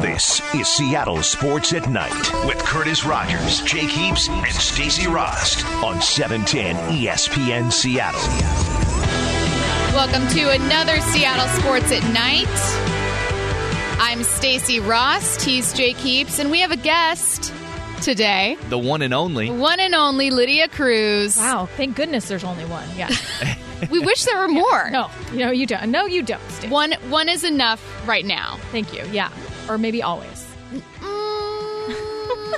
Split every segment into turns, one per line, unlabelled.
This is Seattle Sports at Night with Curtis Rogers, Jake Heaps, and Stacy Rost on 710 ESPN Seattle.
Welcome to another Seattle Sports at Night. I'm Stacy Rost. He's Jake Heaps, and we have a guest today.
The one and only.
One and only Lydia Cruz.
Wow, thank goodness there's only one. Yeah.
We wish there were more.
no, you know you don't. No, you don't. Steve.
One one is enough right now.
Thank you. Yeah. Or maybe always.
Mm,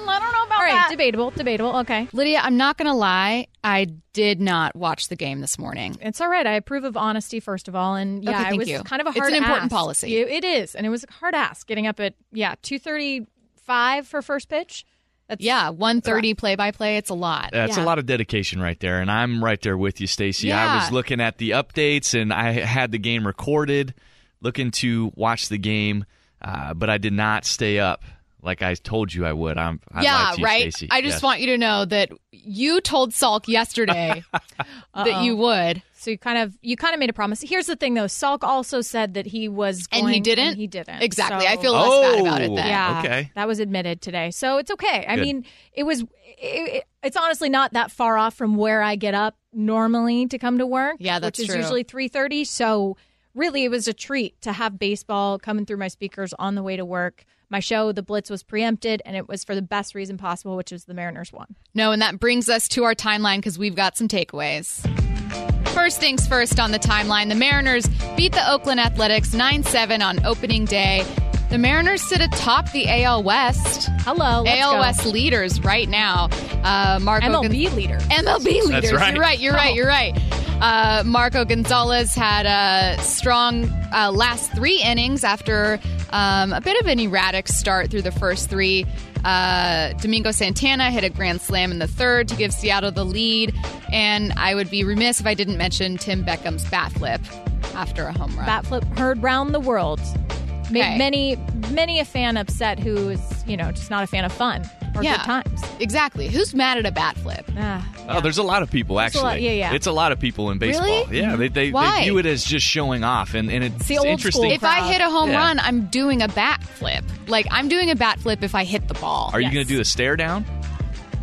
I don't know about
All right,
that.
debatable, debatable. Okay.
Lydia, I'm not going to lie. I did not watch the game this morning.
It's all right. I approve of honesty, first of all, and yeah,
Okay, thank
it was
you.
kind of a hard
It's
hard.
an important
ask.
policy.
It- it is, and it was a hard ask getting up at yeah two thirty five for first pitch. That's
Yeah, 130 play by play. It's a lot.
That's
Yeah.
a lot of dedication right there, and I'm right there with you, Stacy.
Yeah.
I was looking at the updates, and I had the game recorded, looking to watch the game, uh, but I did not stay up like I told you I would. I'm I
yeah,
to you,
right.
Stacy.
I just
Yes.
want you to know that you told Salk yesterday that you would.
So you kind of you kind of made a promise. Here's the thing, though. Salk also said that he was
And he didn't?
and he didn't.
Exactly.
So-
I feel less bad about it
Oh.
then.
Yeah.
Okay.
That was admitted today. So it's okay. I
Good.
mean, it was, it, it- it's honestly not that far off from where I get up normally to come to work.
Yeah, that's
which is
true.
usually 3.30. So really, it was a treat to have baseball coming through my speakers on the way to work. My show, The Blitz, was preempted, and it was for the best reason possible, which was the Mariners won.
No, and that brings us to our timeline because we've got some takeaways. First things first on the timeline the Mariners beat the Oakland Athletics 9 7 on opening day. The Mariners sit atop the AL West.
Hello, let's
AL
go.
West leaders right now. Uh, Marco
MLB
Gon-
leader.
MLB leaders.
right.
You're right. You're right. You're right. Uh, Marco Gonzalez had a strong uh, last three innings after um, a bit of an erratic start through the first three. Uh, Domingo Santana hit a grand slam in the third to give Seattle the lead. And I would be remiss if I didn't mention Tim Beckham's bat flip after a home run.
Bat flip heard round the world. Made many, many a fan upset who is, you know, just not a fan of fun or
Yeah.
good times.
Exactly. Who's mad at a bat flip?
Ah,
Oh, there's a lot of people actually.
lot- yeah, yeah.
It's a lot of people in baseball.
Really?
Yeah, they, they,
Why?
they view it as just showing off, and, and it's
the old
interesting.
If I hit a home
Yeah.
run, I'm doing a bat flip. Like I'm doing a bat flip if I hit the ball.
Are you going to do the stare down?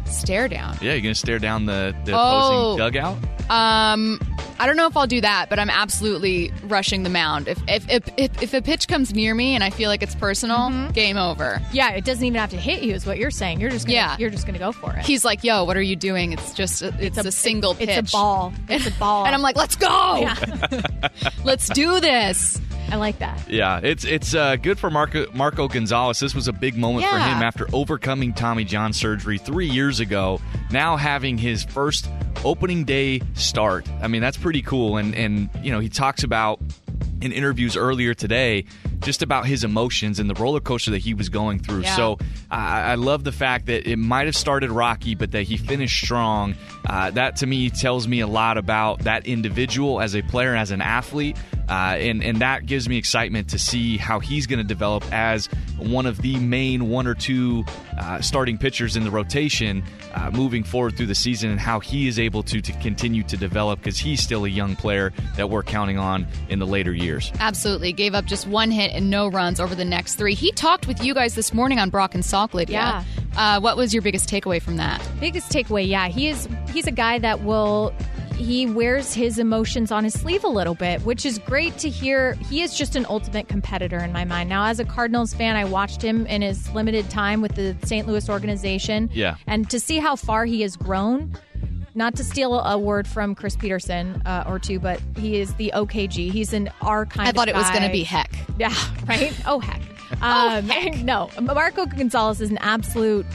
Stare down.
Yeah, you're going to stare down the, the
Oh.
opposing dugout?
Um, I don't know if I'll do that, but I'm absolutely rushing the mound. If if if, if, if a pitch comes near me and I feel like it's personal,
Mm-hmm.
game over.
Yeah, it doesn't even have to hit you, is what you're saying. You're just gonna,
Yeah.
you're just gonna go for it.
He's like, "Yo, what are you doing? It's just a, it's, a, single pitch.
It's a ball. It's a ball.
And I'm like, "Let's go!
Yeah.
Let's do this."
I like that.
Yeah, it's it's uh, good for Marco, Marco Gonzalez. This was a big moment for him after overcoming Tommy John surgery three years ago. Now having his first opening day start. I mean, that's pretty cool. And and you know he talks about in interviews earlier today just about his emotions and the roller coaster that he was going through.
Yeah.
So I I love the fact that it might have started rocky, but that he finished strong. Uh, that to me tells me a lot about that individual as a player, as an athlete, uh, and and that gives me excitement to see how he's going to develop as one of the main one or two uh, starting pitchers in the rotation uh, moving forward through the season, and how he is able to to continue to develop because he's still a young player that we're counting on in the later years.
Absolutely. Gave up just one hit and no runs over the next three. He talked with you guys this morning on Brock and Salk, Lydia.
Yeah.
Uh, what was your biggest takeaway from that?
Biggest takeaway, yeah, he is. He's a guy that will. He wears his emotions on his sleeve a little bit, which is great to hear. He is just an ultimate competitor in my mind. Now, as a Cardinals fan, I watched him in his limited time with the St. Louis organization.
Yeah.
And to see how far he has grown, not to steal a word from Chris Petersen uh, or two, but he is the OKG. He's an R kind
I thought it was going to be heck.
Yeah, right? Oh, heck. Um, No, Marco Gonzalez is an absolute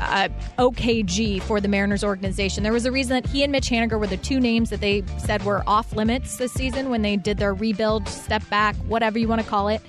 uh, OKG for the Mariners organization. There was a reason that he and Mitch Haniger were the two names that they said were off limits this season when they did their rebuild, step back, whatever you want to call it,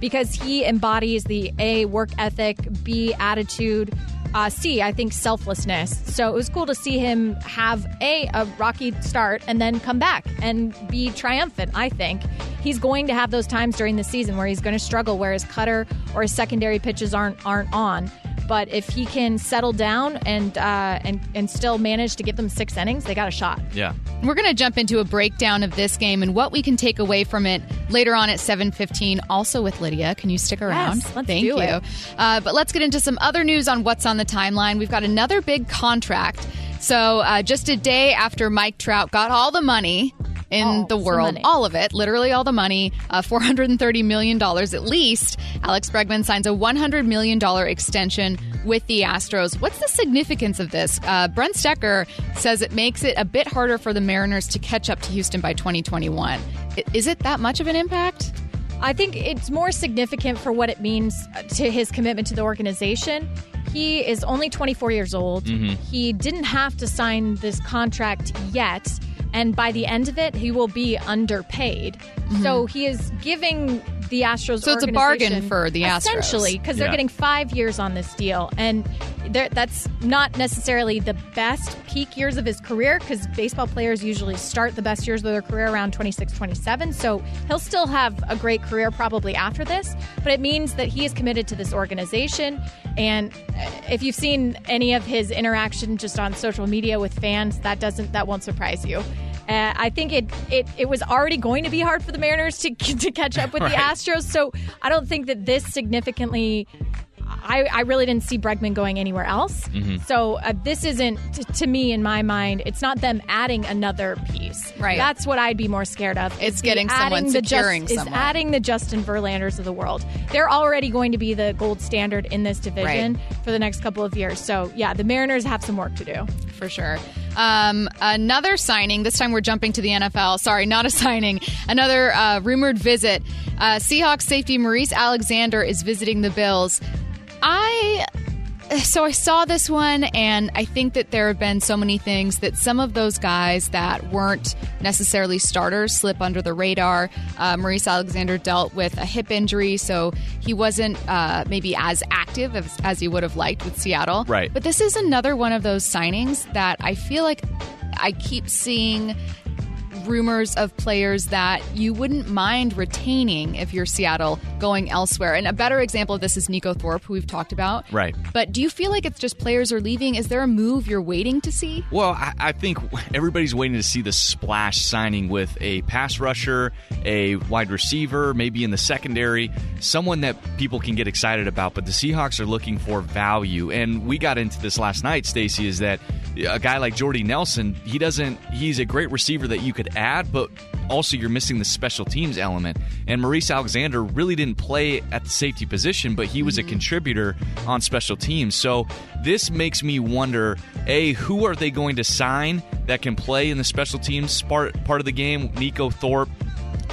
because he embodies the A, work ethic, B, attitude. Uh, C, I think selflessness. So it was cool to see him have a a rocky start and then come back and be triumphant. I think he's going to have those times during the season where he's going to struggle, where his cutter or his secondary pitches aren't aren't on. But if he can settle down and uh, and and still manage to give them six innings, they got a shot.
Yeah.
We're going to jump into a breakdown of this game and what we can take away from it later on at 7:15. Also with Lydia, can you stick around?
Yes, let's
Thank
do
you.
it.
Uh, but let's get into some other news on what's on the timeline. We've got another big contract. So uh, just a day after Mike Trout got all the money in
All
the
the
world,
money.
all of it, literally all the money, uh, $430 million at least. Alex Bregman signs a $100 million extension with the Astros. What's the significance of this? Uh, Brent Stecker says it makes it a bit harder for the Mariners to catch up to Houston by 2021. Is it that much of an impact?
I think it's more significant for what it means to his commitment to the organization. He is only 24 years old. He didn't have to sign this contract yet. And by the end of it, he will be underpaid. So mm-hmm. he is giving the Astros.
So it's a bargain for the Astros.
essentially because they're getting five years on this deal, and that's not necessarily the best peak years of his career because baseball players usually start the best years of their career around 26, 27. So he'll still have a great career probably after this, but it means that he is committed to this organization. And uh, if you've seen any of his interaction just on social media with fans, that doesn't that won't surprise you. Uh, I think it, it it was already going to be hard for the Mariners to to catch up with the Astros, so I don't think that this significantly. I, I really didn't see Bregman going anywhere else.
Mm-hmm.
So uh, this isn't, t- to me, in my mind, it's not them adding another piece.
Right.
That's what I'd be more scared of.
It's getting someone
adding the just-
securing
is adding the Justin Verlanders of the world. They're already going to be the gold standard in this division for the next couple of years. So yeah, the Mariners have some work to do.
for sure. Um, another signing. This time we're jumping to the NFL. Sorry, not a signing. Another uh, rumored visit. Uh, Seahawks safety Maurice Alexander is visiting the Bills. I. So I saw this one, and I think that there have been so many things that some of those guys that weren't necessarily starters slip under the radar. Uh, Maurice Alexander dealt with a hip injury, so he wasn't uh, maybe as active as, as he would have liked with Seattle.
Right.
But this is another one of those signings that I feel like I keep seeing rumors of players that you wouldn't mind retaining if you're Seattle going elsewhere. And a better example of this is Neiko Thorpe, who we've talked about.
Right.
But do you feel like it's just players are leaving? Is there a move you're waiting to see?
Well, I, I think everybody's waiting to see the splash signing with a pass rusher, a wide receiver, maybe in the secondary, someone that people can get excited about. But the Seahawks are looking for value, and we got into this last night. Stacy is that a guy like Jordy Nelson, he doesn't. He's a great receiver that you could add, but also you're missing the special teams element. And Maurice Alexander really didn't play at the safety position, but he was a contributor on special teams. So this makes me wonder: a, who are they going to sign that can play in the special teams part part of the game? Neiko Thorpe.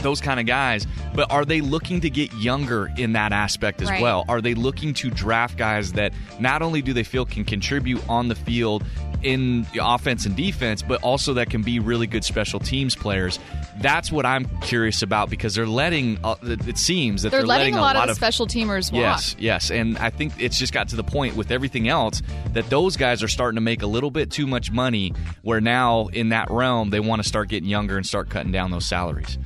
Those kind of guys, but are they looking to get younger in that aspect as
Right.
well? Are they looking to draft guys that not only do they feel can contribute on the field in offense and defense, but also that can be really good special teams players? That's what I'm curious about because they're letting. Uh, it seems that
They're,
they're,
letting, a lot, of
of
special teamers walk.
Yes, yes. And I think it's just got to the point with everything else that those guys are starting to make a little bit too much money where now in that realm they want to start getting younger and start cutting down those salaries.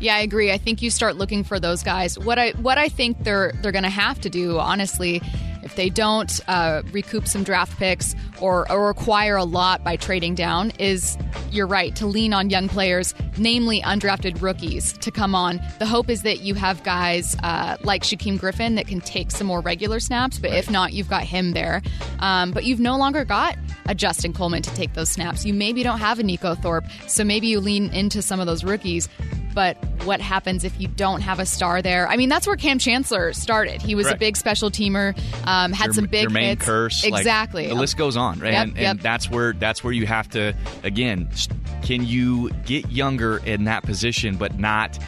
Yeah, I agree. I think you start looking for those guys. What I what I think they're they're going to have to do, honestly, if they don't uh, recoup some draft picks or, or acquire a lot by trading down, is you're right to lean on young players, namely undrafted rookies, to come on. The hope is that you have guys uh, like Shaquem Griffin that can take some more regular snaps, but if not, you've got him there. Um, but you've no longer got a Justin Coleman to take those snaps. You maybe don't have a Neiko Thorpe, so maybe you lean into some of those rookies. But what happens if you don't have a star there? I mean, that's where Kam Chancellor started. He was a big special teamer, um, had some big
your main
hits.
curse, like,
exactly.
the list goes on, right?
Yep,
and,
yep.
and that's where that's where you have to again. Can you get younger in that position, but not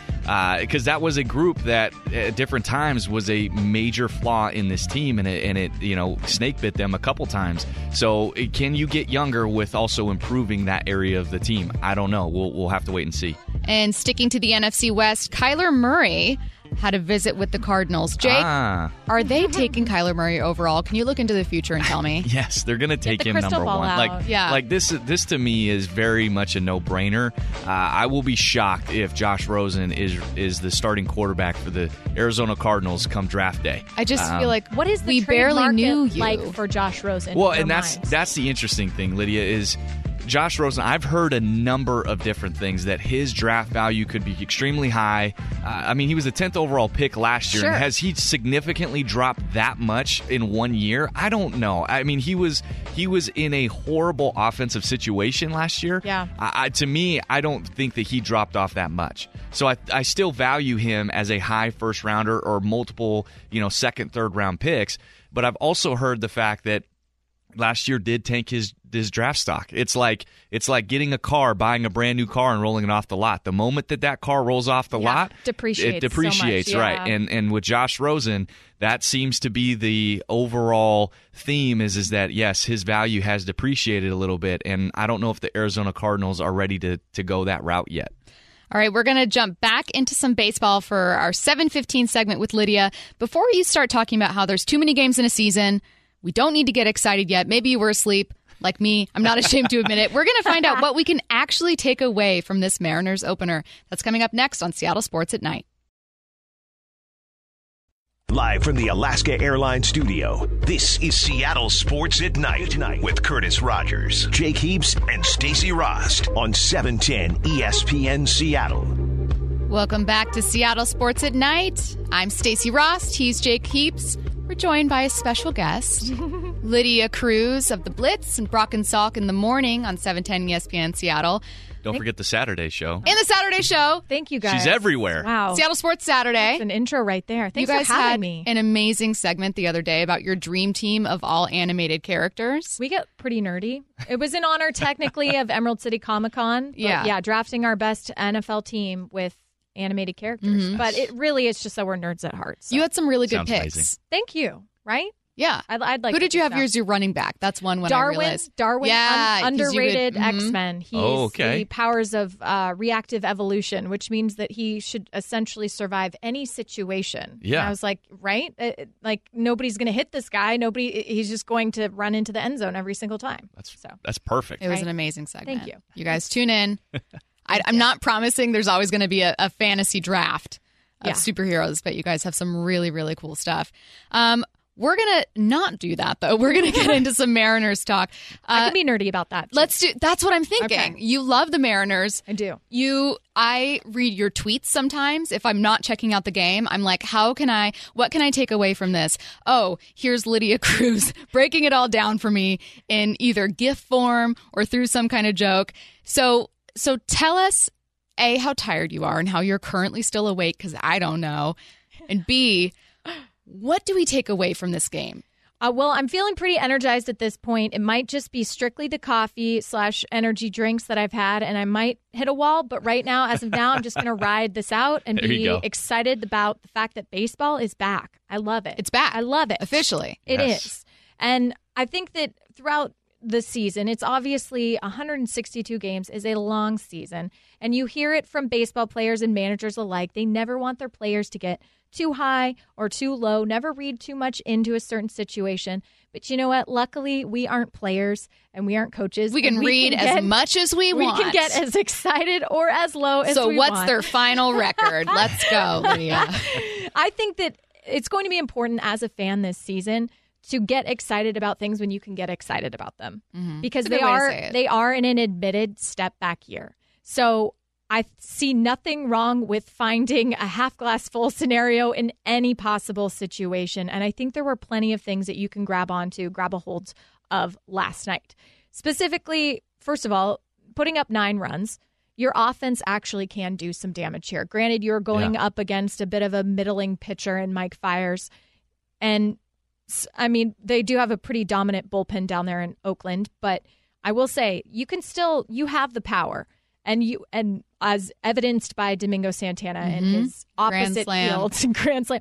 because that was a group that at different times was a major flaw in this team, and it, and it you know snake bit them a couple times. So can you get younger with also improving that area of the team? I don't know. We'll we'll have to wait and see.
And sticking to the NFC West, Kyler Murray had a visit with the Cardinals. Jake,
Ah.
are they taking Kyler Murray overall? Can you look into the future and tell me?
Yes, they're going to take him number one.
out.
Like,
Yeah.
like this. This to me is very much a no-brainer. Uh, I will be shocked if Josh Rosen is is the starting quarterback for the Arizona Cardinals come draft day.
I just
Um,
feel like
What is the
we
trade
barely
market
knew you.
like for Josh Rosen?
Well, and that's
minds?
that's the interesting thing, Lydia, is Josh Rosen. I've heard a number of different things that his draft value could be extremely high. Uh, I mean, he was the tenth overall pick last year.
Sure.
And has he significantly dropped that much in one year? I don't know. I mean, he was he was in a horrible offensive situation last year.
Yeah.
I, I, to me, I don't think that he dropped off that much. So I, I still value him as a high first rounder or multiple, you know, second, third round picks. But I've also heard the fact that last year did tank his his draft stock. It's like it's like getting a car, buying a brand new car and rolling it off the lot. The moment that that car rolls off the
Yeah,
lot,
depreciates
It
so
depreciates,
much,
right?
yeah.
And and with Josh Rosen, that seems to be the overall theme is is that yes, his value has depreciated a little bit and I don't know if the Arizona Cardinals are ready to to go that route yet.
All right, we're going to jump back into some baseball for our 715 segment with Lydia. Before you start talking about how there's too many games in a season, we don't need to get excited yet. Maybe you were asleep like me. I'm not ashamed to admit it. We're going to find out what we can actually take away from this Mariners opener. That's coming up next on Seattle Sports at Night.
Live from the Alaska Airlines studio, this is Seattle Sports at Night with Curtis Rogers, Jake Heaps, and Stacy Rost on E 710 ESPN Seattle.
Welcome back to Seattle Sports at Night. I'm Stacy Rost. He's Jake Heaps. We're joined by a special guest, Lydia Cruz of the Blitz and Brock and Salk in the morning on 710 ESPN Seattle.
Don't forget the Saturday show.
In the Saturday show,
Thank you guys.
She's everywhere.
Wow.
Seattle Sports Saturday.
That's an intro right there. Thanks
you guys
for having
had
me.
an amazing segment the other day about your dream team of all animated characters.
We get pretty nerdy. It was in honor, technically, of Emerald City Comic Con.
Yeah.
yeah, drafting our best NFL team with animated characters. But it really is just that we're nerds at heart. So.
You had some really good
Sounds
picks.
amazing.
Thank you. Right?
Yeah.
I'd, I'd like.
Who
to
did you have
so.
yours your running back? That's one when I
Darwin,
realized.
Darwin,
Yeah,
un-
'cause you would-
underrated
mhm.
X Men. He's
Oh, okay.
the powers of uh, reactive evolution, which means that he should essentially survive any situation.
Yeah.
And I was like, right? Uh, uh, like nobody's going to hit this guy. Nobody. He's just going to run into the end zone every single time.
That's
so.
that's perfect.
It was
Right.
an amazing segment.
Thank you.
You guys tune in. I, I'm not promising there's always going to be a, a fantasy draft of
Yeah.
superheroes, but you guys have some really, really cool stuff. Um, we're going to not do that, though. We're going to get into some Mariners talk.
I
Uh,
can be nerdy about that. too.
let's do that's what I'm thinking.
Okay.
You love the Mariners.
I do.
You, I read your tweets sometimes. If I'm not checking out the game, I'm like, how can I, what can I take away from this? Oh, here's Lydia Cruz breaking it all down for me in either GIF form or through some kind of joke. So, so tell us, A, how tired you are and how you're currently still awake, because I don't know. And B, what do we take away from this game?
Uh, well, I'm feeling pretty energized at this point. It might just be strictly the coffee slash energy drinks that I've had, and I might hit a wall. But right now, as of now, I'm just going to ride this out and
There
be excited about the fact that baseball is back. I love it.
It's back.
I love it.
Officially.
It is,
Yes.
And I think that throughout the season, it's obviously 162 games is a long season. And you hear it from baseball players and managers alike. They never want their players to get too high or too low, never read too much into a certain situation. But you know what? Luckily, we aren't players and we aren't coaches.
We can
and
read as
get-
much as we,
We
want.
We can get as excited or as low as
so
we
what's
want.
their final record? Let's go, Lydia.
I think that it's going to be important as a fan this season to get excited about things when you can get excited about them mm-hmm. because
That's a
they
good way to
are they are in an admitted step back year. So I see nothing wrong with finding a half glass full scenario in any possible situation and I think there were plenty of things that you can grab onto, grab a hold of last night. Specifically, first of all, putting up 9 runs your offense actually can do some damage here. Granted, you're going up against a bit of a middling pitcher in Mike Fiers. And s- I mean, they do have a pretty dominant bullpen down there in Oakland, but I will say you can still you have the power. And you and as evidenced by Domingo Santana and his
Mm-hmm. Grand
opposite
slam.
field grand slam.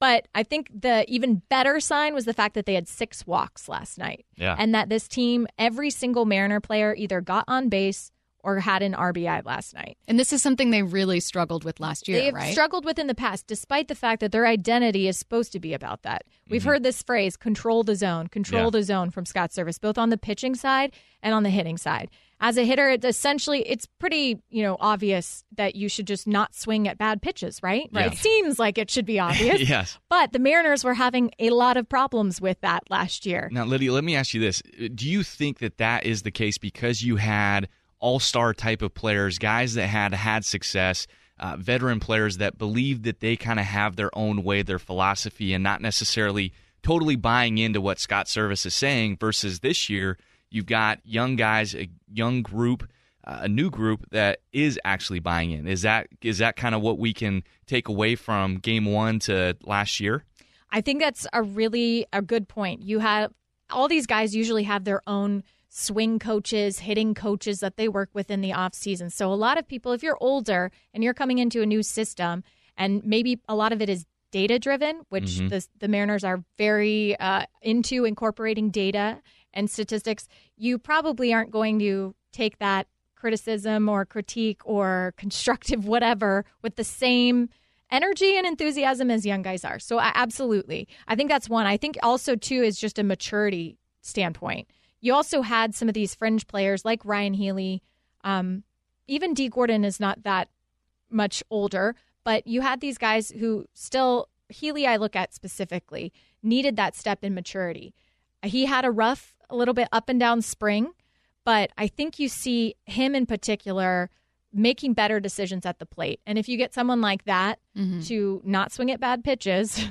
But I think the even better sign was the fact that they had six walks last night
Yeah.
and that this team, every single Mariner player either got on base or had an RBI last night.
And this is something they really struggled with last year,
They've
right?
struggled with in the past, despite the fact that their identity is supposed to be about that. We've mm-hmm. heard this phrase, control the zone, control
Yeah.
the zone from Scott Servais, both on the pitching side and on the hitting side. As a hitter, it's essentially it's pretty, you know, obvious that you should just not swing at bad pitches, right?
Yeah.
It seems like it should be obvious.
yes.
But the Mariners were having a lot of problems with that last year.
Now, Lydia, let me ask you this: Do you think that that is the case because you had all-star type of players, guys that had had success, uh, veteran players that believe that they kind of have their own way, their philosophy, and not necessarily totally buying into what Scott Servais is saying? Versus this year, you've got young guys, a young group. Uh, a new group that is actually buying in. Is that is that kind of what we can take away from game one to last year?
I think that's a really a good point. You have all these guys usually have their own swing coaches, hitting coaches that they work with in the off season. So a lot of people if you're older and you're coming into a new system and maybe a lot of it is data driven, which the the Mariners are very uh, into incorporating data and statistics, you probably aren't going to take that criticism or critique or constructive whatever with the same energy and enthusiasm as young guys are. So I, absolutely. I think that's one. I think also too is just a maturity standpoint. You also had some of these fringe players like Ryan Healy, um, even Dee Gordon is not that much older, but you had these guys who still Healy I look at specifically needed that step in maturity. He had a rough, a little bit up and down spring, but I think you see him in particular making better decisions at the plate. And if you get someone like that to not swing at bad pitches,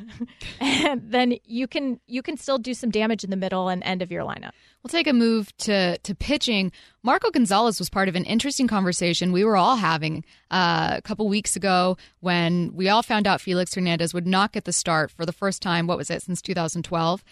and then you can you can still do some damage in the middle and end of your lineup.
We'll take a move to to pitching. Marco Gonzalez was part of an interesting conversation we were all having uh, a couple weeks ago when we all found out Felix Hernandez would not get the start for the first time. What was it since 2012?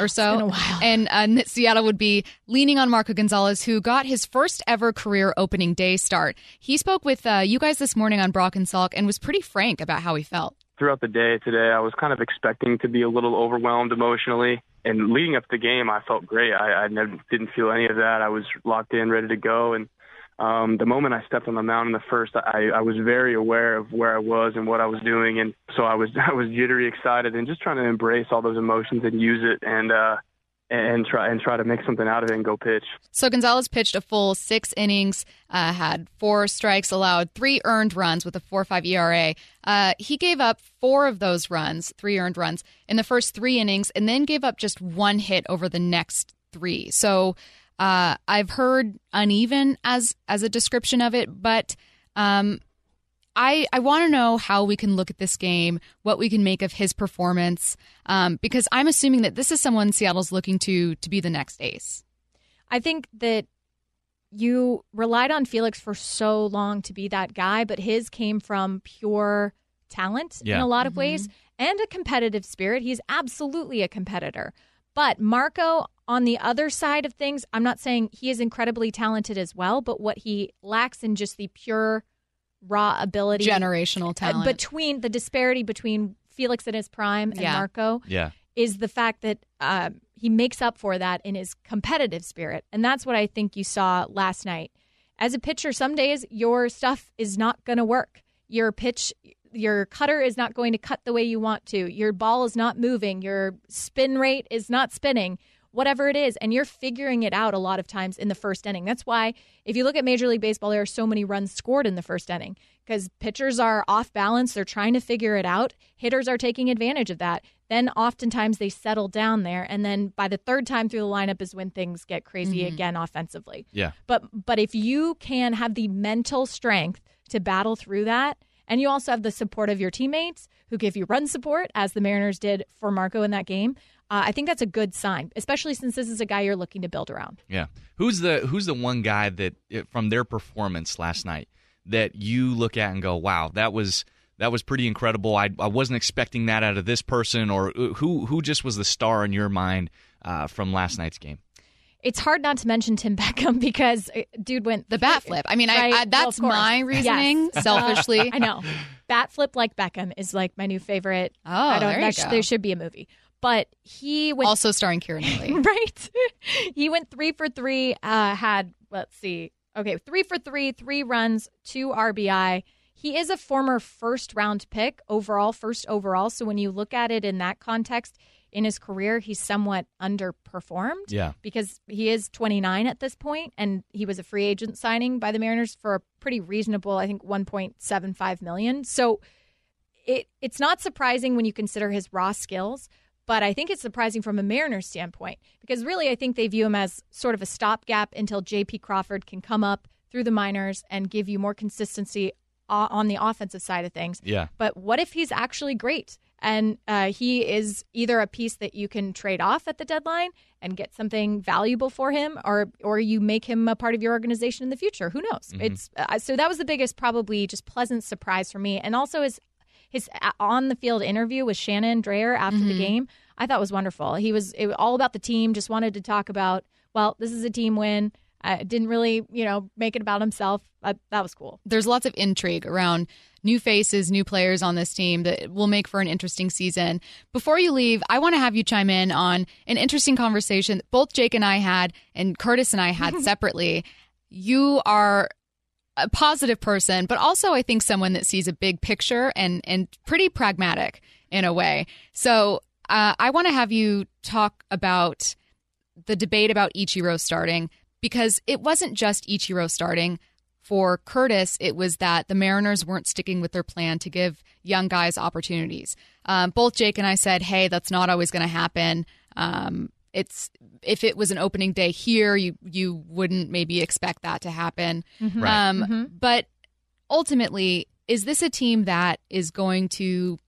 or so,
been a while.
and uh, and Seattle would be leaning on Marco Gonzalez, who got his first ever career opening day start. He spoke with uh, you guys this morning on Brock and Salk and was pretty frank about how he felt.
throughout the day today, I was kind of expecting to be a little overwhelmed emotionally. And leading up to the game, I felt great. I, I never, didn't feel any of that. I was locked in, ready to go. And um, the moment I stepped on the mound in the first, I, I was very aware of where I was and what I was doing. And so I was I was jittery, excited, and just trying to embrace all those emotions and use it and uh, and try and try to make something out of it and go pitch.
So Gonzalez pitched a full six innings, uh, had four strikes, allowed three earned runs with a four five ERA. Uh, he gave up four of those runs, three earned runs, in the first three innings, and then gave up just one hit over the next three. So uh, I've heard uneven as as a description of it, but um, I, I want to know how we can look at this game, what we can make of his performance, um, because I'm assuming that this is someone Seattle's looking to to be the next ace.
I think that you relied on Felix for so long to be that guy, but his came from pure talent in a lot of ways and a competitive spirit. He's absolutely a competitor. But Marco, on the other side of things, I'm not saying he is incredibly talented as well, but what he lacks in just the pure raw ability
Generational
uh,
talent.
between the disparity between Felix in his prime and
Yeah.
Marco
Yeah.
is the fact that uh, he makes up for that in his competitive spirit. And that's what I think you saw last night. As a pitcher, some days your stuff is not going to work. Your pitch, your cutter is not going to cut the way you want to. Your ball is not moving. Your spin rate is not spinning. Whatever it is, and you're figuring it out a lot of times in the first inning. That's why, if you look at Major League Baseball, there are so many runs scored in the first inning because pitchers are off balance. They're trying to figure it out. Hitters are taking advantage of that. Then oftentimes they settle down there, and then by the third time through the lineup is when things get crazy mm-hmm. again offensively.
Yeah.
But but if you can have the mental strength to battle through that, and you also have the support of your teammates who give you run support, as the Mariners did for Marco in that game, uh, I think that's a good sign, especially since this is a guy you're looking to build around.
Yeah. Who's the Who's the one guy that eh, from their performance last night that you look at and go, "Wow, that was that was pretty incredible." I I wasn't expecting that out of this person, or uh, who who just was the star in your mind uh, from last night's game?
It's hard not to mention Tim Beckham because uh, dude went
The bat flip. I mean, I,
Right.
I,
Well,
that's
of course.
my reasoning,
Yes.
selfishly.
I know. Bat flip like Beckham is like my new favorite.
Oh,
I don't,
there you
that sh-
go.
there should be a movie. But he went
Also starring Keira Knightley.
right. he went three for three. Uh, had let's see, Okay, three for three, three runs, two RBI. He is a former first round pick overall, first overall. So when you look at it in that context, in his career, he's somewhat underperformed.
Yeah.
Because he is 29 at this point, and he was a free agent signing by the Mariners for a pretty reasonable, I think, 1.75 million. So it it's not surprising when you consider his raw skills. But I think it's surprising from a Mariners standpoint because really I think they view him as sort of a stopgap until J.P. Crawford can come up through the minors and give you more consistency on the offensive side of things.
Yeah.
But what if he's actually great? And uh, he is either a piece that you can trade off at the deadline and get something valuable for him, or or you make him a part of your organization in the future. Who knows?
Mm-hmm.
It's uh, so that was the biggest, probably just pleasant surprise for me, and also his his on the field interview with Shannon Drayer after
Mm-hmm.
the game. I thought was wonderful. He was it was all about the team. Just wanted to talk about well, this is a team win. Uh, didn't really, you know, make it about himself. Uh, that was cool.
There's lots of intrigue around new faces, new players on this team that will make for an interesting season. Before you leave, I want to have you chime in on an interesting conversation that both Jake and I had and Curtis and I had separately. You are a positive person, but also I think someone that sees a big picture and and pretty pragmatic in a way. So uh, I want to have you talk about the debate about Ichiro starting because it wasn't just Ichiro starting. For Curtis, it was that the Mariners weren't sticking with their plan to give young guys opportunities. Um, both Jake and I said, "Hey, that's not always going to happen." Um, it's if it was an opening day here, you you wouldn't maybe expect that to happen.
Right.
Um, But ultimately, is this a team that is going to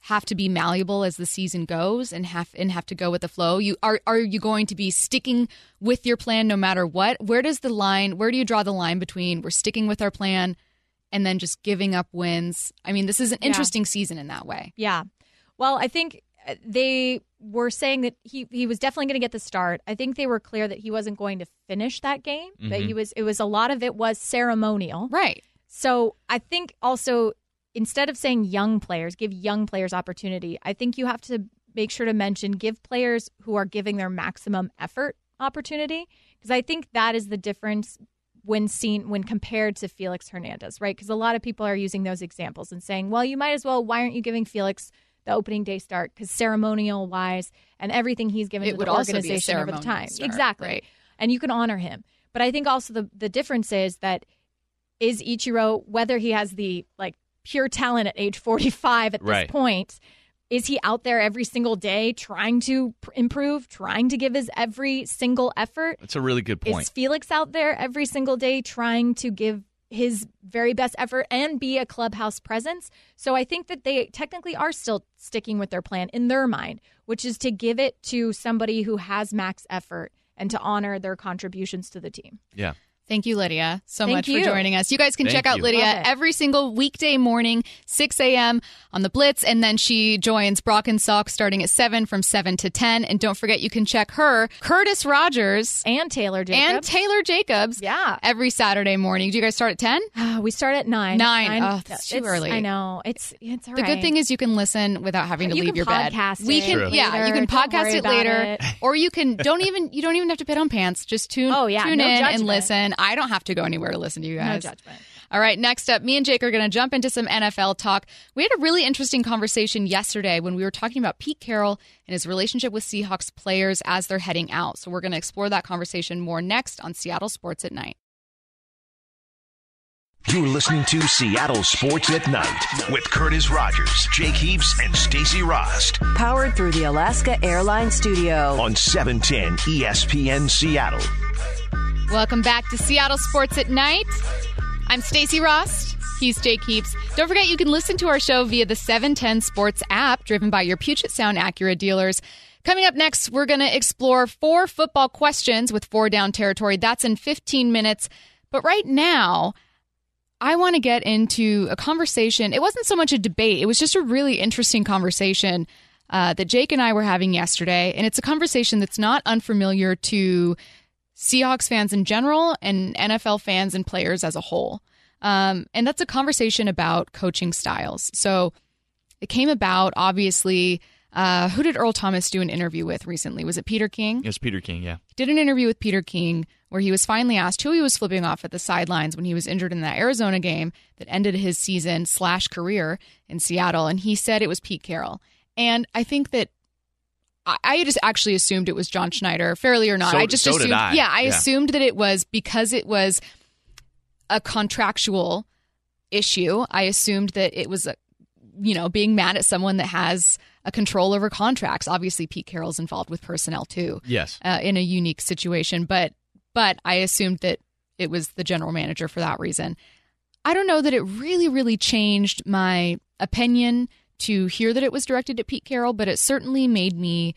have to be malleable as the season goes and have and have to go with the flow? You are are you going to be sticking with your plan no matter what? Where does the line where do you draw the line between we're sticking with our plan and then just giving up wins? I mean, this is an interesting season in that way.
Yeah. Well, I think uh, they were saying that he he was definitely going to get the start. I think they were clear that he wasn't going to finish that game. That he mm-hmm. was it was a lot of it was ceremonial.
Right.
So I think also instead of saying young players, give young players opportunity. I think you have to make sure to mention give players who are giving their maximum effort opportunity because I think that is the difference when seen when compared to Felix Hernandez, right? Because a lot of people are using those examples and saying, "Well, you might as well. Why aren't you giving Felix the opening day start? Because ceremonial wise and everything he's given
It
to
would
the
also be a
organization over the time,
start,
exactly,
right.
and you can honor him. But I think also the the difference is that is Ichiro whether he has the like pure talent at age 45 at this point is he out there every single day trying to pr- improve trying to give his every single effort
That's a really good point.
is
point.
Felix out there every single day trying to give his very best effort and be a clubhouse presence? So I think that they technically are still sticking with their plan in their mind, which is to give it to somebody who has max effort and to honor their contributions to the team.
Yeah.
Thank you, Lydia, so
Thank
much
you.
for joining us. You guys can
Thank
check out
you.
Lydia every single weekday morning, 6 a.m. on the Blitz, and then she joins Brock and Salk starting at 7 from 7 to 10. And don't forget, you can check her, Curtis Rogers,
And Taylor Jacobs.
and Taylor Jacobs
Yeah.
every Saturday morning. Do you guys start at 10?
Ah, we start at nine.
Nine. Oh, that's too
It's-
early.
I know. It's it's all
The good thing is you can listen without having to
You
leave your bed.
podcast
we can,
True.
yeah, you can.
Don't
podcast it later,
it.
or you can don't even you don't even have to put on pants. Just tune,
Oh, yeah,
tune
no
in and listen. I don't have to go anywhere to listen to you guys.
no
guys.
judgment.
All right, next up, me and Jake are going to jump into some NFL talk. We had a really interesting conversation yesterday when we were talking about Pete Carroll and his relationship with Seahawks players as they're heading out. So we're going to explore that conversation more next on Seattle Sports at Night.
You're listening to Seattle Sports at Night with Curtis Rogers, Jake Heaps, and Stacy Rost
Powered through the Alaska Airlines Studio.
on E 710 ESPN Seattle.
Welcome back to Seattle Sports at Night. I'm Stacy Rost. He's Jake Heaps. Don't forget you can listen to our show via the 710 Sports app, driven by your Puget Sound Acura dealers. Coming up next, we're going to explore four football questions with four down territory. That's in 15 minutes. But right now, I want to get into a conversation. It wasn't so much a debate, it was just a really interesting conversation uh, that Jake and I were having yesterday. And it's a conversation that's not unfamiliar to Seahawks fans in general and NFL fans and players as a whole. Um, and that's a conversation about coaching styles. So it came about, obviously, uh, who did Earl Thomas do an interview with recently? Was it Peter King?
It was Peter King, yeah.
Did an interview with Peter King where he was finally asked who he was flipping off at the sidelines when he was injured in that Arizona game that ended his season slash career in Seattle, and he said it was Pete Carroll. And I think that I just actually assumed it was John Schneider, fairly or not.
So,
I just
so
assumed,
I.
yeah, I yeah. assumed that it was because it was a contractual issue. I assumed that it was, a, you know, being mad at someone that has a control over contracts. Obviously, Pete Carroll's involved with personnel too.
Yes,
uh, in a unique situation, but but I assumed that it was the general manager for that reason. I don't know that it really, really changed my opinion to hear that it was directed at Pete Carroll, but it certainly made me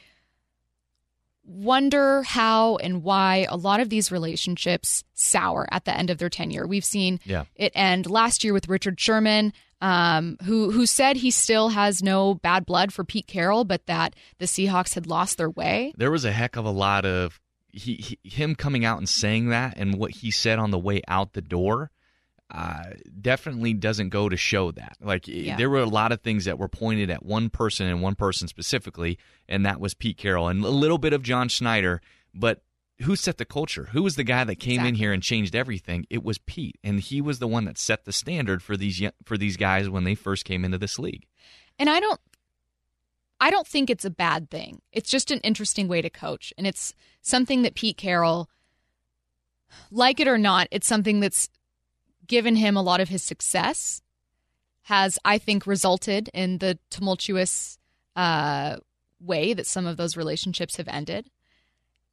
wonder how and why a lot of these relationships sour at the end of their tenure. We've seen
yeah.
it end last year with Richard Sherman, um, who who said he still has no bad blood for Pete Carroll, but that the Seahawks had lost their way.
There was a heck of a lot of he, he him coming out and saying that, and what he said on the way out the door uh, definitely doesn't go to show that. Like yeah. there were a lot of things that were pointed at one person and one person specifically, and that was Pete Carroll and a little bit of John Schneider. But who set the culture? Who was the guy that came exactly. in here and changed everything? It was Pete, and he was the one that set the standard for these for these guys when they first came into this league.
And I don't. I don't think it's a bad thing. It's just an interesting way to coach. And it's something that Pete Carroll, like it or not, it's something that's given him a lot of his success, has, I think, resulted in the tumultuous uh, way that some of those relationships have ended.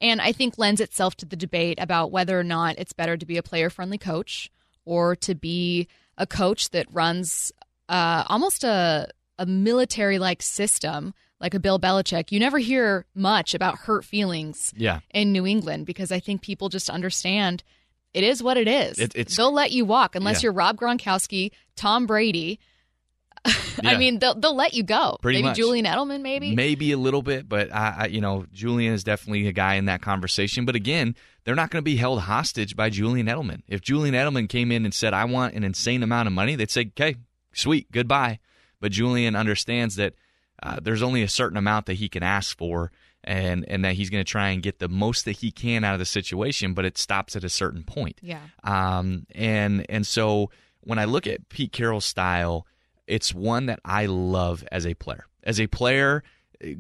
And I think lends itself to the debate about whether or not it's better to be a player friendly coach or to be a coach that runs uh, almost a, a military like system like a Bill Belichick. You never hear much about hurt feelings
yeah.
in New England because I think people just understand it is what it is.
It,
they'll let you walk unless yeah. you're Rob Gronkowski, Tom Brady. I mean, they'll they'll let you go.
Pretty
maybe
much.
Julian Edelman, maybe
maybe a little bit, but I, I, you know, Julian is definitely a guy in that conversation. But again, they're not going to be held hostage by Julian Edelman. If Julian Edelman came in and said, "I want an insane amount of money," they'd say, "Okay, sweet, goodbye." But Julian understands that uh, there's only a certain amount that he can ask for, and and that he's going to try and get the most that he can out of the situation, but it stops at a certain point.
Yeah.
Um. And and so when I look at Pete Carroll's style, it's one that I love as a player. As a player,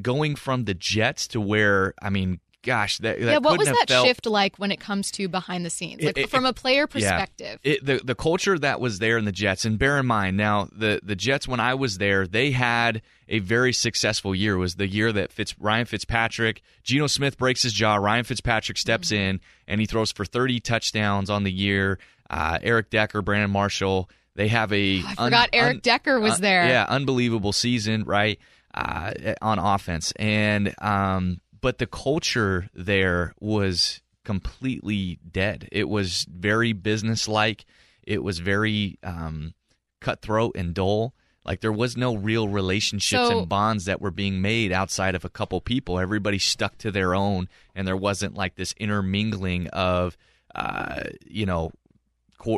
going from the Jets to where I mean, gosh, that, that
yeah. What was that
felt,
shift like when it comes to behind the scenes, like it, from a player perspective?
Yeah. It, the the culture that was there in the Jets, and bear in mind now the the Jets when I was there, they had a very successful year. It was the year that Fitz Ryan Fitzpatrick, Geno Smith breaks his jaw, Ryan Fitzpatrick steps mm-hmm. in and he throws for 30 touchdowns on the year. Uh, Eric Decker, Brandon Marshall, they have a.
Oh, I forgot un, Eric un, Decker was there.
yeah, unbelievable season, right? Uh, on offense, and um, but the culture there was completely dead. It was very businesslike. It was very um, cutthroat and dull. Like there was no real relationships so, and bonds that were being made outside of a couple people. Everybody stuck to their own, and there wasn't like this intermingling of, uh, you know,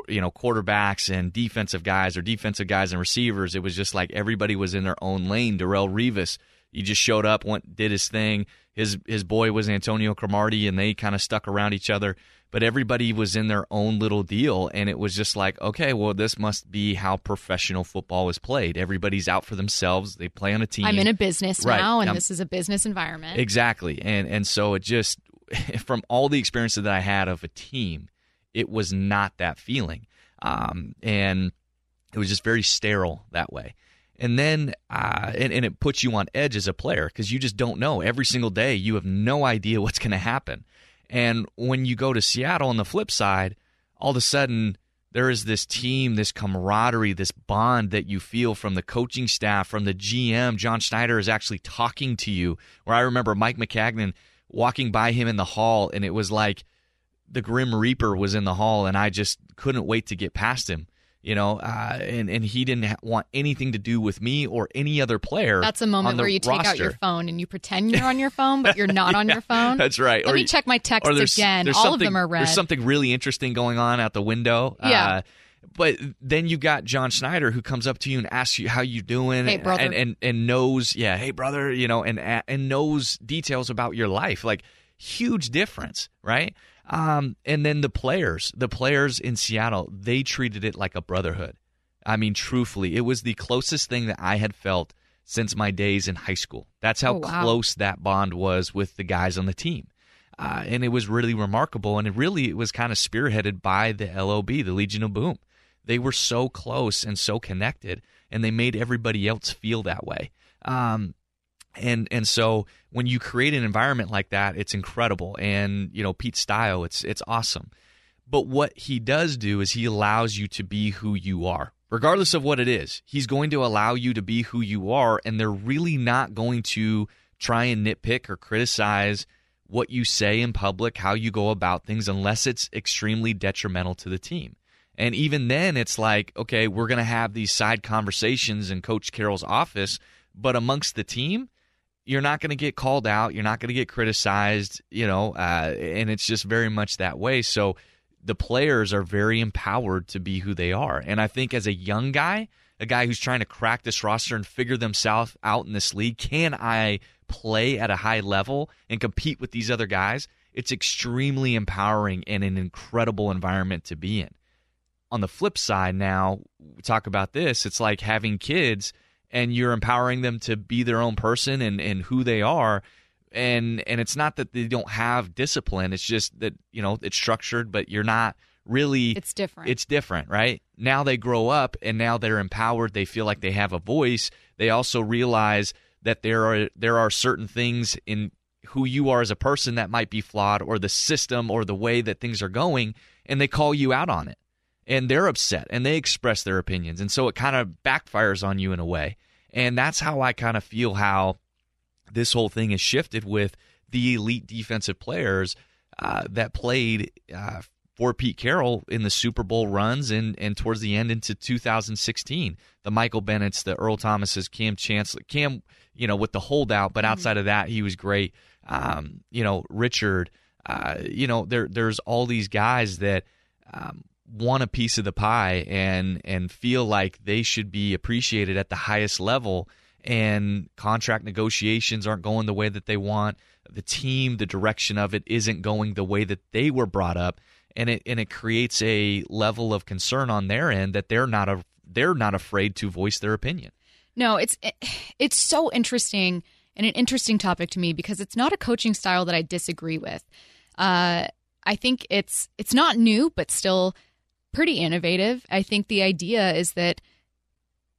you know quarterbacks and defensive guys or defensive guys and receivers. It was just like everybody was in their own lane. Darrelle Revis, he just showed up, went did his thing. His his boy was Antonio Cromartie, and they kind of stuck around each other. But everybody was in their own little deal and it was just like okay well this must be how professional football is played. Everybody's out for themselves. They play on a team.
I'm in a business
right.
now and this is a business environment.
Exactly. And and so it just from all the experiences that i had of a team it was not that feeling. Um, and it was just very sterile that way and then uh, and, and it puts you on edge as a player because you just don't know every single day you have no idea what's going to happen and when you go to Seattle on the flip side, all of a sudden there is this team, this camaraderie, this bond that you feel from the coaching staff, from the GM. John Schneider is actually talking to you. Where I remember Mike Maccagnan walking by him in the hall, and it was like the Grim Reaper was in the hall, and I just couldn't wait to get past him you know, uh, and and he didn't want anything to do with me or any other player.
That's a moment where you take
roster.
out your phone and you pretend you're on your phone, but you're not yeah, on your phone.
That's right.
Let
or
me check my texts
there's,
again.
There's
All of them are red.
There's something really interesting going on out the window.
Yeah.
Uh, But then you got John Schneider who comes up to you and asks you how you doing,
Hey, brother.
and and and knows, yeah, hey brother, you know, and and knows details about your life, like huge difference, right? Um, and then the players, the players in Seattle, they treated it like a brotherhood. I mean, truthfully, it was the closest thing that I had felt since my days in high school. That's how
Oh, wow.
close that bond was with the guys on the team. Uh, and it was really remarkable. And it really it was kind of spearheaded by the LOB, the Legion of Boom. They were so close and so connected, and they made everybody else feel that way. Um, and and so when you create an environment like that, it's incredible. And you know Pete's Style, it's it's awesome. But what he does do is he allows you to be who you are, regardless of what it is. He's going to allow you to be who you are, and they're really not going to try and nitpick or criticize what you say in public, how you go about things, unless it's extremely detrimental to the team. And even then, it's like, okay, we're going to have these side conversations in Coach Carroll's office, but amongst the team, you're not going to get called out. You're not going to get criticized, you know, uh, and it's just very much that way. So the players are very empowered to be who they are. And I think as a young guy, a guy who's trying to crack this roster and figure themselves out in this league, can I play at a high level and compete with these other guys? It's extremely empowering and an incredible environment to be in. On the flip side, now we talk about this, it's like having kids and you're empowering them to be their own person and, and who they are. And and it's not that they don't have discipline. It's just that you know it's structured but you're not really
It's different.
it's different right? Now they grow up and now they're empowered. They feel like they have a voice. They also realize that there are there are certain things in who you are as a person that might be flawed or the system or the way that things are going and they call you out on it and they're upset and they express their opinions and so it kind of backfires on you in a way and that's how i kind of feel how this whole thing has shifted with the elite defensive players uh, that played uh, for Pete Carroll in the Super Bowl runs and, and towards the end into 2016. The Michael Bennett's, the Earl Thomases, Kam Chancellor, Kam, you know, with the holdout, but outside of that, he was great. Um, you know, Richard, uh, you know, there there's all these guys that um, want a piece of the pie and and feel like they should be appreciated at the highest level. And contract negotiations aren't going the way that they want. The team the direction of it isn't going the way that they were brought up. And it and it creates a level of concern on their end that they're not a they're not afraid to voice their opinion.
No, it's it's so interesting and an interesting topic to me because it's not a coaching style that I disagree with. Uh, I think it's it's not new, but still pretty innovative. I think the idea is that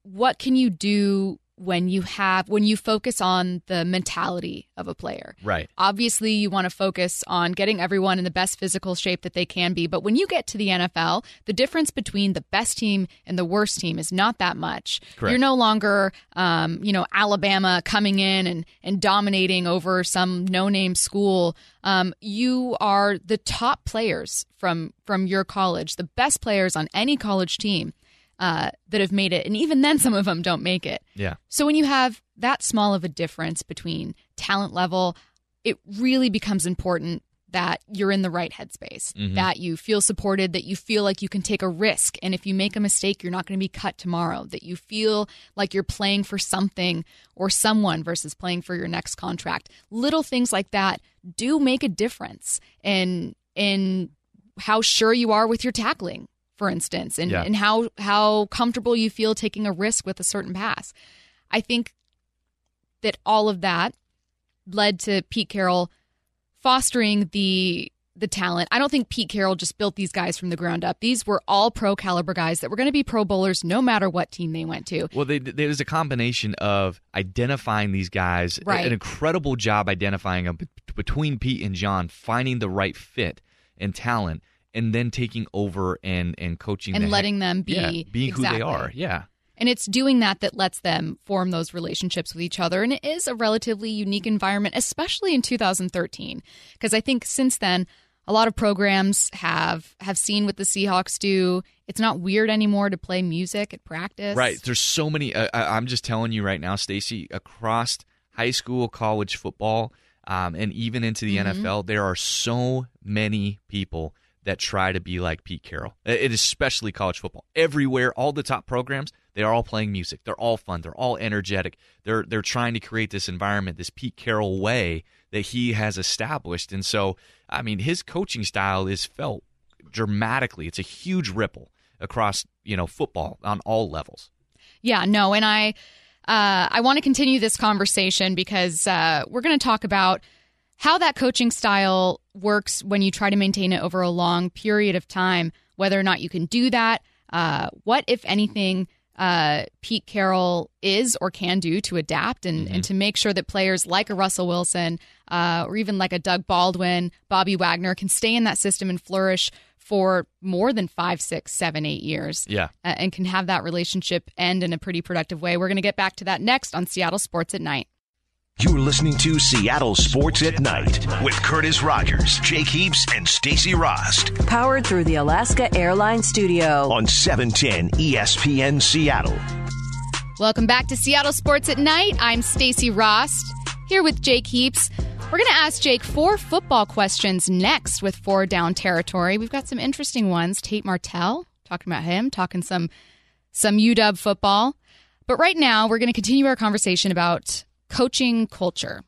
what can you do when you have when you focus on the mentality of a player
right
Obviously, you want to focus on getting everyone in the best physical shape that they can be. But when you get to the NFL, the difference between the best team and the worst team is not that much.
Correct.
You're no longer, um, you know, Alabama coming in and, and dominating over some no-name school. Um, you are the top players from from your college, the best players on any college team uh, that have made it, and even then, some of them don't make it.
yeah
So when you have that small of a difference between talent level, it really becomes important that you're in the right headspace, that you feel supported, that you feel like you can take a risk. And if you make a mistake, you're not going to be cut tomorrow, that you feel like you're playing for something or someone versus playing for your next contract. Little things like that do make a difference in in how sure you are with your tackling, for instance, and,
Yeah.
and how how comfortable you feel taking a risk with a certain pass. I think that all of that led to Pete Carroll fostering the the talent. I don't think Pete Carroll just built these guys from the ground up. These were all pro caliber guys that were going to be pro bowlers no matter what team they went to.
Well, they, there's a combination of identifying these guys,
Right.
an incredible job identifying them between Pete and John, finding the right fit and talent, and then taking over and and coaching
And
the
letting them be
yeah, being who they are. Yeah,
And it's doing that that lets them form those relationships with each other. And it is a relatively unique environment, especially in 2013. Because I think since then, a lot of programs have have seen what the Seahawks do. It's not weird anymore to play music at practice.
right. There's so many. Uh, I, I'm just telling you right now, Stacy, across high school, college football, um, and even into the
Mm-hmm.
NFL, there are so many people that try to be like Pete Carroll. Especially college football. Everywhere, all the top programs, they are all playing music. They're all fun. They're all energetic. They're they're trying to create this environment, this Pete Carroll way that he has established. And so, I mean, his coaching style is felt dramatically. It's a huge ripple across, you know, football on all levels.
Yeah, no, and I uh, I want to continue this conversation because uh, we're going to talk about how that coaching style works when you try to maintain it over a long period of time, whether or not you can do that, uh, what, if anything, uh, Pete Carroll is or can do to adapt and, mm-hmm. and to make sure that players like a Russell Wilson uh, or even like a Doug Baldwin, Bobby Wagner can stay in that system and flourish for more than five, six, seven, eight years.
Yeah.
Uh, and can have that relationship end in a pretty productive way. We're going to get back to that next on Seattle Sports at Night.
You're listening to Seattle Sports at Night with Curtis Rogers, Jake Heaps, and Stacy Rost.
Powered through the Alaska Airlines Studio
on 710 ESPN Seattle.
Welcome back to Seattle Sports at Night. I'm Stacy Rost here with Jake Heaps. We're going to ask Jake four football questions next with four down territory. We've got some interesting ones. Tate Martell, talking about him, talking some some UW football. But right now, we're going to continue our conversation about coaching culture.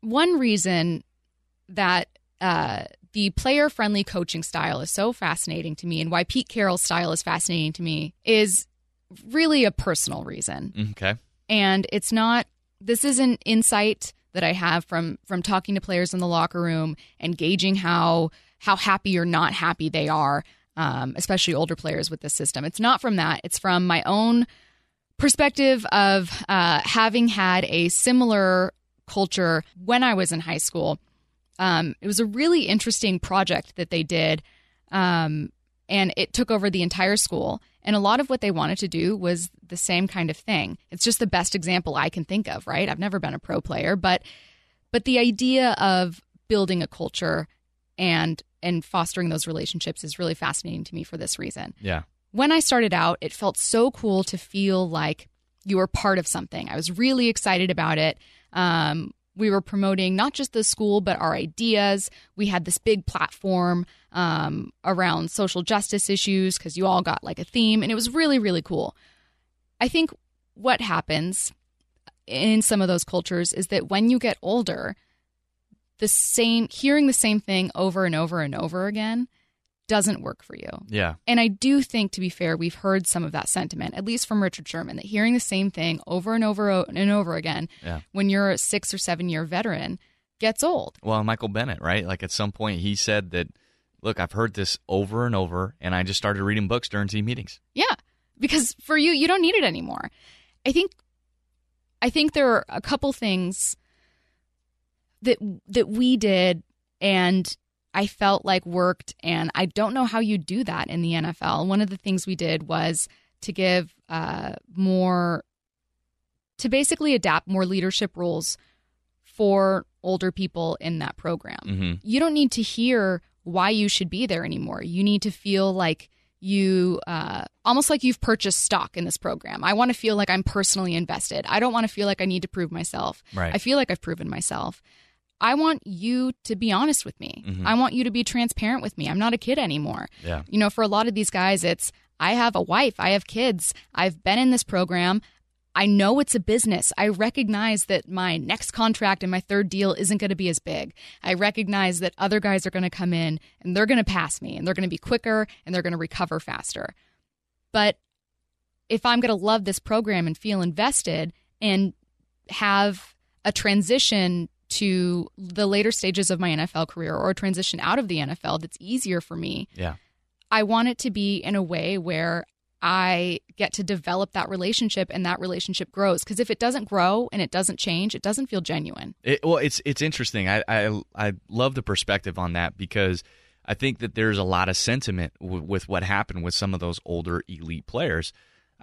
One reason that uh, the player friendly coaching style is so fascinating to me and why Pete Carroll's style is fascinating to me is really a personal reason.
Okay.
And it's not, this isn't insight that I have from from talking to players in the locker room and gauging how how happy or not happy they are, um, especially older players with this system. It's not from that. It's from my own perspective of uh, having had a similar culture when I was in high school. Um, it was a really interesting project that they did, um, and it took over the entire school. And a lot of what they wanted to do was the same kind of thing. It's just the best example I can think of, right? I've never been a pro player, but but the idea of building a culture and and fostering those relationships is really fascinating to me for this reason.
Yeah
when I started out, it felt so cool to feel like you were part of something. I was really excited about it. Um, we were promoting not just the school, but our ideas. We had this big platform um, around social justice issues because you all got like a theme, and it was really, really cool. I think what happens in some of those cultures is that when you get older, the same, hearing the same thing over and over and over again doesn't work for you.
Yeah.
And I do think, to be fair, we've heard some of that sentiment, at least from Richard Sherman, that hearing the same thing over and over and over again
yeah.
when you're a six or seven year veteran gets old.
Well, Michael Bennett, right? Like at some point he said that, look, I've heard this over and over, and I just started reading books during team meetings.
Yeah. Because for you, you don't need it anymore. I think. I think there are a couple things that that we did and I felt like worked. And I don't know how you do that in the NFL. One of the things we did was to give uh, more, to basically adapt more leadership roles for older people in that program.
Mm-hmm.
You don't need to hear why you should be there anymore. You need to feel like you uh, almost like you've purchased stock in this program. I want to feel like I'm personally invested. I don't want to feel like I need to prove myself.
Right.
I feel like I've proven myself. I want you to be honest with me.
Mm-hmm.
I want you to be transparent with me. I'm not a kid anymore.
Yeah.
You know, for a lot of these guys, it's I have a wife, I have kids, I've been in this program. I know it's a business. I recognize that my next contract and my third deal isn't going to be as big. I recognize that other guys are going to come in and they're going to pass me and they're going to be quicker and they're going to recover faster. But if I'm going to love this program and feel invested and have a transition to the later stages of my NFL career or transition out of the NFL that's easier for me.
Yeah.
I want it to be in a way where I get to develop that relationship and that relationship grows. Because if it doesn't grow and it doesn't change, it doesn't feel genuine.
It, well, it's it's interesting. I, I I love the perspective on that because I think that there's a lot of sentiment w- with what happened with some of those older elite players.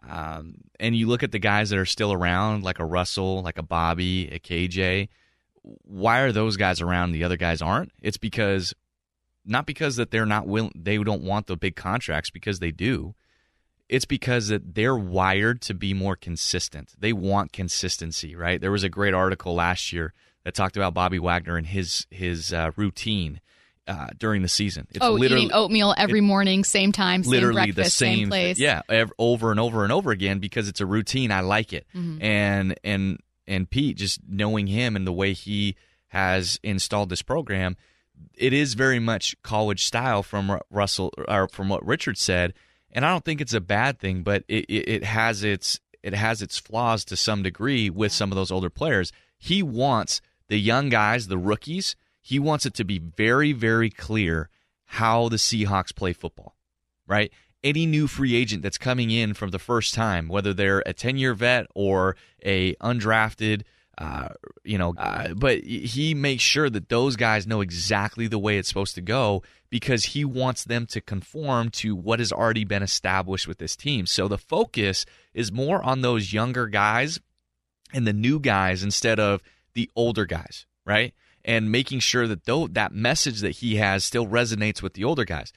Um, and you look at the guys that are still around, like a Russell, like a Bobby, a KJ why are those guys around the other guys aren't? It's because not because that they're not willing they don't want the big contracts because they do. It's because that they're wired to be more consistent. They want consistency, right? There was a great article last year that talked about Bobby Wagner and his his uh, routine uh, during the season. It's
oh,
literally,
eating oatmeal every
it,
morning, same time, same
literally
breakfast,
the same,
same place.
Yeah, ev- over and over and over again because it's a routine. I like it,
Mm-hmm.
and and and Pete, just knowing him and the way he has installed this program, it is very much college style from Russell or from what Richard said, and I don't think it's a bad thing, but it, it, it has its it has its flaws to some degree with some of those older players. He wants the young guys, the rookies, he wants it to be very, very clear how the Seahawks play football, right? Any new free agent that's coming in from the first time, whether they're a 10 year vet or a undrafted, uh, you know, uh, but he makes sure that those guys know exactly the way it's supposed to go because he wants them to conform to what has already been established with this team. So the focus is more on those younger guys and the new guys instead of the older guys, right? And making sure that though that message that he has still resonates with the older guys.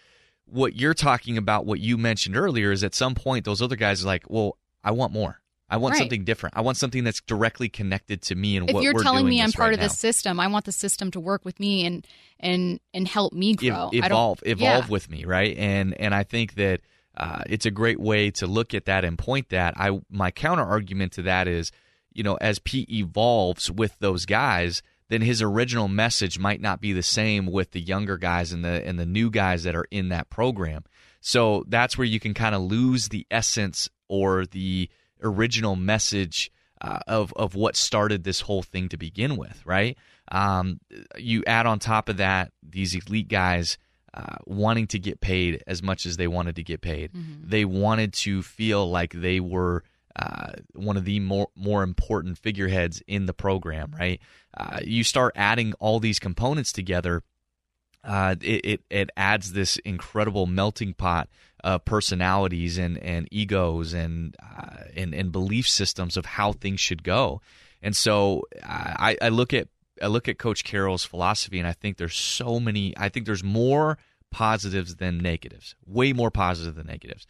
What you're talking about, what you mentioned earlier, is at some point those other guys are like, "Well, I want more. I want
Right.
something different. I want something that's directly connected to me and
If
what
you're telling me I'm part
right
of
now.
system, I want the system to work with me and and and help me grow. Don't-
evolve, evolve
yeah.
with me, right? And and I think that uh, it's a great way to look at that and point that. I my counter argument to that is, you know, as Pete evolves with those guys, then his original message might not be the same with the younger guys and the and the new guys that are in that program. So that's where you can kind of lose the essence or the original message uh, of of what started this whole thing to begin with, right? Um, you add on top of that these elite guys uh, wanting to get paid as much as they wanted to get paid. They wanted to feel like they were uh, one of the more more important figureheads in the program, right? Uh, you start adding all these components together uh, it, it it adds this incredible melting pot of personalities and, and egos and, uh, and and belief systems of how things should go. And so I, I look at I look at Coach Carroll's philosophy, and I think there's so many. I think there's more positives than negatives, way more positive than negatives.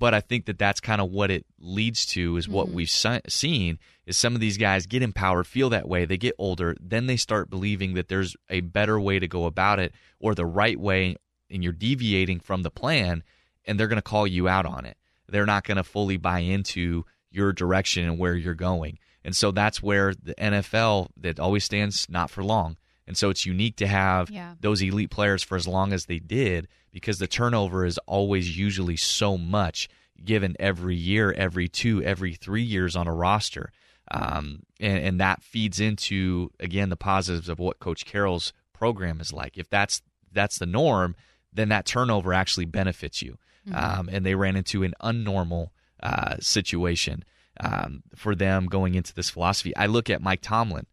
But I think that that's kind of what it leads to is what mm-hmm. we've se- seen is some of these guys get empowered, feel that way, they get older, then they start believing that there's a better way to go about it or the right way, and you're deviating from the plan, and they're going to call you out on it. They're not going to fully buy into your direction and where you're going. And so that's where the NFL that always stands not for long. And so it's unique to have
Yeah.
those elite players for as long as they did because the turnover is always usually so much given every year, every two, every three years on a roster. Um, and, and that feeds into, again, the positives of what Coach Carroll's program is like. If that's that's the norm, then that turnover actually benefits you. Um, and they ran into an unnormal uh, situation um, for them going into this philosophy. I look at Mike Tomlin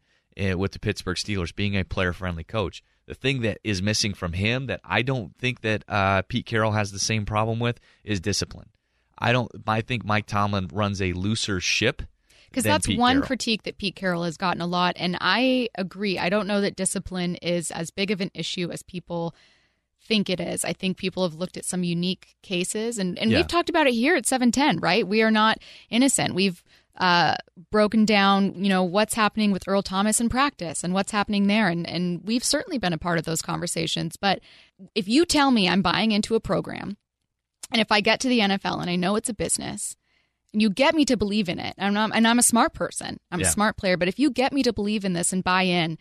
with the Pittsburgh Steelers being a player friendly coach. The thing that is missing from him that I don't think that uh, Pete Carroll has the same problem with is discipline. I don't. I think Mike Tomlin runs a looser ship
because that's
Pete
one
Carroll.
critique that Pete Carroll has gotten a lot, and I agree. I don't know that discipline is as big of an issue as people think it is. I think people have looked at some unique cases, and, and
Yeah.
we've talked about it here at 710, right? We are not innocent. We've uh, broken down, you know, what's happening with Earl Thomas in practice and what's happening there, and and we've certainly been a part of those conversations. But if you tell me I'm buying into a program, and if I get to the NFL and I know it's a business, and you get me to believe in it, and I'm, and I'm a smart person, I'm
Yeah.
a smart player, but if you get me to believe in this and buy in,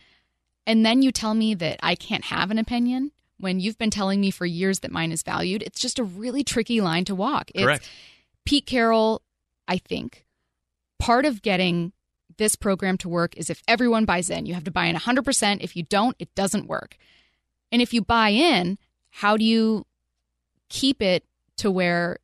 and then you tell me that I can't have an opinion when you've been telling me for years that mine is valued, it's just a really tricky line to walk.
Correct.
It's Pete Carroll, I think, part of getting this program to work is if everyone buys in. You have to buy in 100%. If you don't, it doesn't work. And if you buy in, how do you keep it to where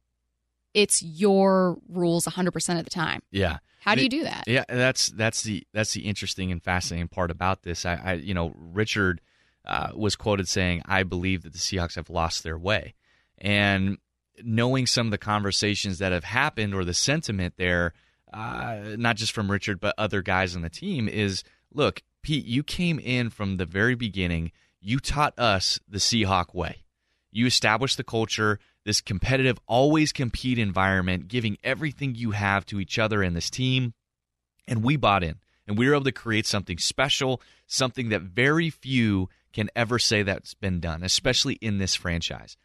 it's your rules 100% of the time?
Yeah.
How do you do that?
Yeah, that's that's the that's the interesting and fascinating part about this. I, I you know, Richard uh, was quoted saying, "I believe that the Seahawks have lost their way," and knowing some of the conversations that have happened or the sentiment there, uh, not just from Richard but other guys on the team, is look, Pete, you came in from the very beginning. You taught us the Seahawk way. You established the culture, this competitive, always compete environment, giving everything you have to each other and this team. And we bought in. And we were able to create something special, something that very few can ever say that's been done, especially in this franchise.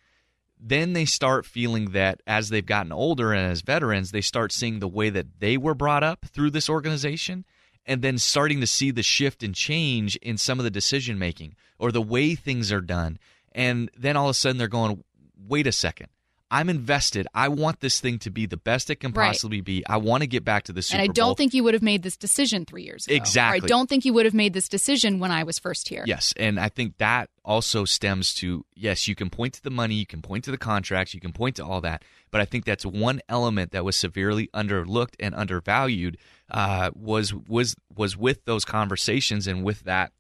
Then they start feeling that as they've gotten older and as veterans, they start seeing the way that they were brought up through this organization and then starting to see the shift and change in some of the decision making or the way things are done. And then all of a sudden they're going, wait a second. I'm invested. I want this thing to be the best it can
Right.
possibly be. I want to get back to the Super Bowl.
and I don't think you would have made this decision three years ago. Or
Exactly.
I don't think you would have made this decision when I was first here.
Yes, and I think that also stems to yes, you can point to the money, you can point to the contracts, you can point to all that, but I think that's one element that was severely underlooked and undervalued uh, was was was with those conversations and with that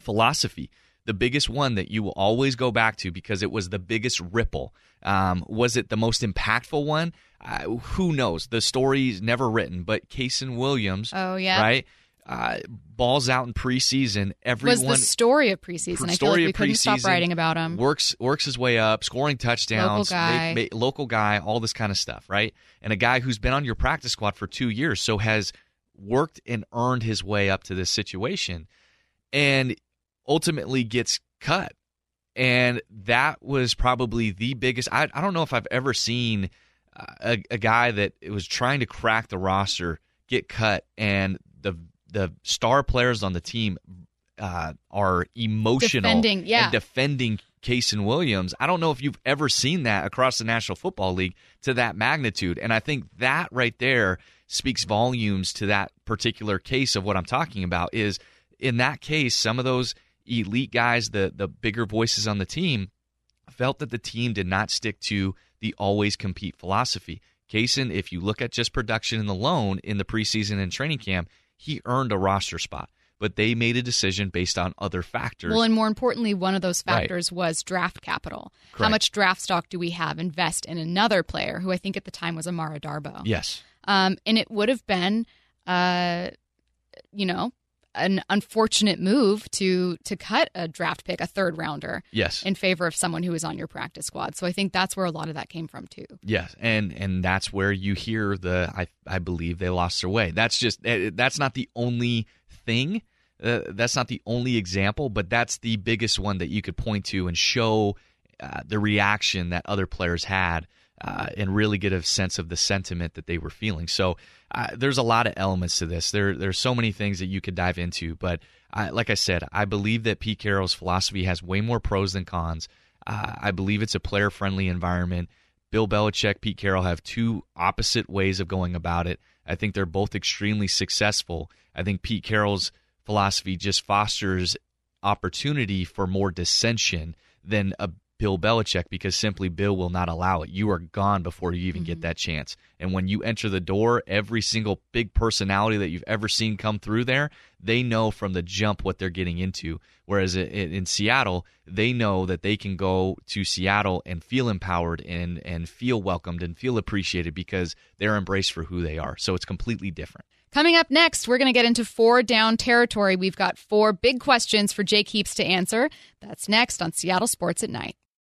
philosophy. The biggest one that you will always go back to because it was the biggest ripple. Um, was it the most impactful one? Uh, who knows? The story's never written, but Kasen Williams,
Oh, yeah.
right, uh, balls out in preseason. Everyone
was the story of preseason. I feel like we
of
couldn't stop
preseason,
wings about him.
Works works his way up, scoring touchdowns,
Local guy.
local guy, all this kind of stuff, right? And a guy who's been on your practice squad for two years, so has worked and earned his way up to this situation, and ultimately gets cut. And that was probably the biggest. I, I don't know if I've ever seen uh, a, a guy that was trying to crack the roster get cut, and the the star players on the team uh, are emotional
Defending, yeah.
and defending Kasen Williams. I don't know if you've ever seen that across the National Football League to that magnitude. And I think that right there speaks volumes to that particular case of what I'm talking about is in that case, some of those elite guys, the the bigger voices on the team, felt that the team did not stick to the always compete philosophy. Kasen, if you look at just production in the loan in the preseason and training camp, he earned a roster spot. But they made a decision based on other factors.
Well, and more importantly, one of those
Right.
factors was draft capital. How much draft stock do we have invest in another player who I think at the time was Amara Darboh?
yes.
Um, and it would have been, uh, you know, an unfortunate move to to cut a draft pick, a third rounder,
Yes.
in favor of someone who was on your practice squad. So I think that's where a lot of that came from too.
Yes, and and that's where you hear the I I believe they lost their way. That's just eh, that's not the only thing. Uh, that's not the only example, but that's the biggest one that you could point to and show uh, the reaction that other players had, uh, and really get a sense of the sentiment that they were feeling. So uh, there's a lot of elements to this. There there's so many things that you could dive into, but I, like I said, I believe that Pete Carroll's philosophy has way more pros than cons. Uh, I believe it's a player friendly environment. Bill Belichick, Pete Carroll have two opposite ways of going about it. I think they're both extremely successful. I think Pete Carroll's philosophy just fosters opportunity for more dissension than a Bill Belichick because simply Bill will not allow it. You are gone before you even get mm-hmm. that chance. And when you enter the door, every single big personality that you've ever seen come through there, they know from the jump what they're getting into. Whereas in in Seattle, they know that they can go to Seattle and feel empowered and and feel welcomed and feel appreciated because they're embraced for who they are. So it's completely different.
Coming up next, we're going to get into four down territory. We've got four big questions for Jake Heaps to answer. That's next on Seattle Sports at Night.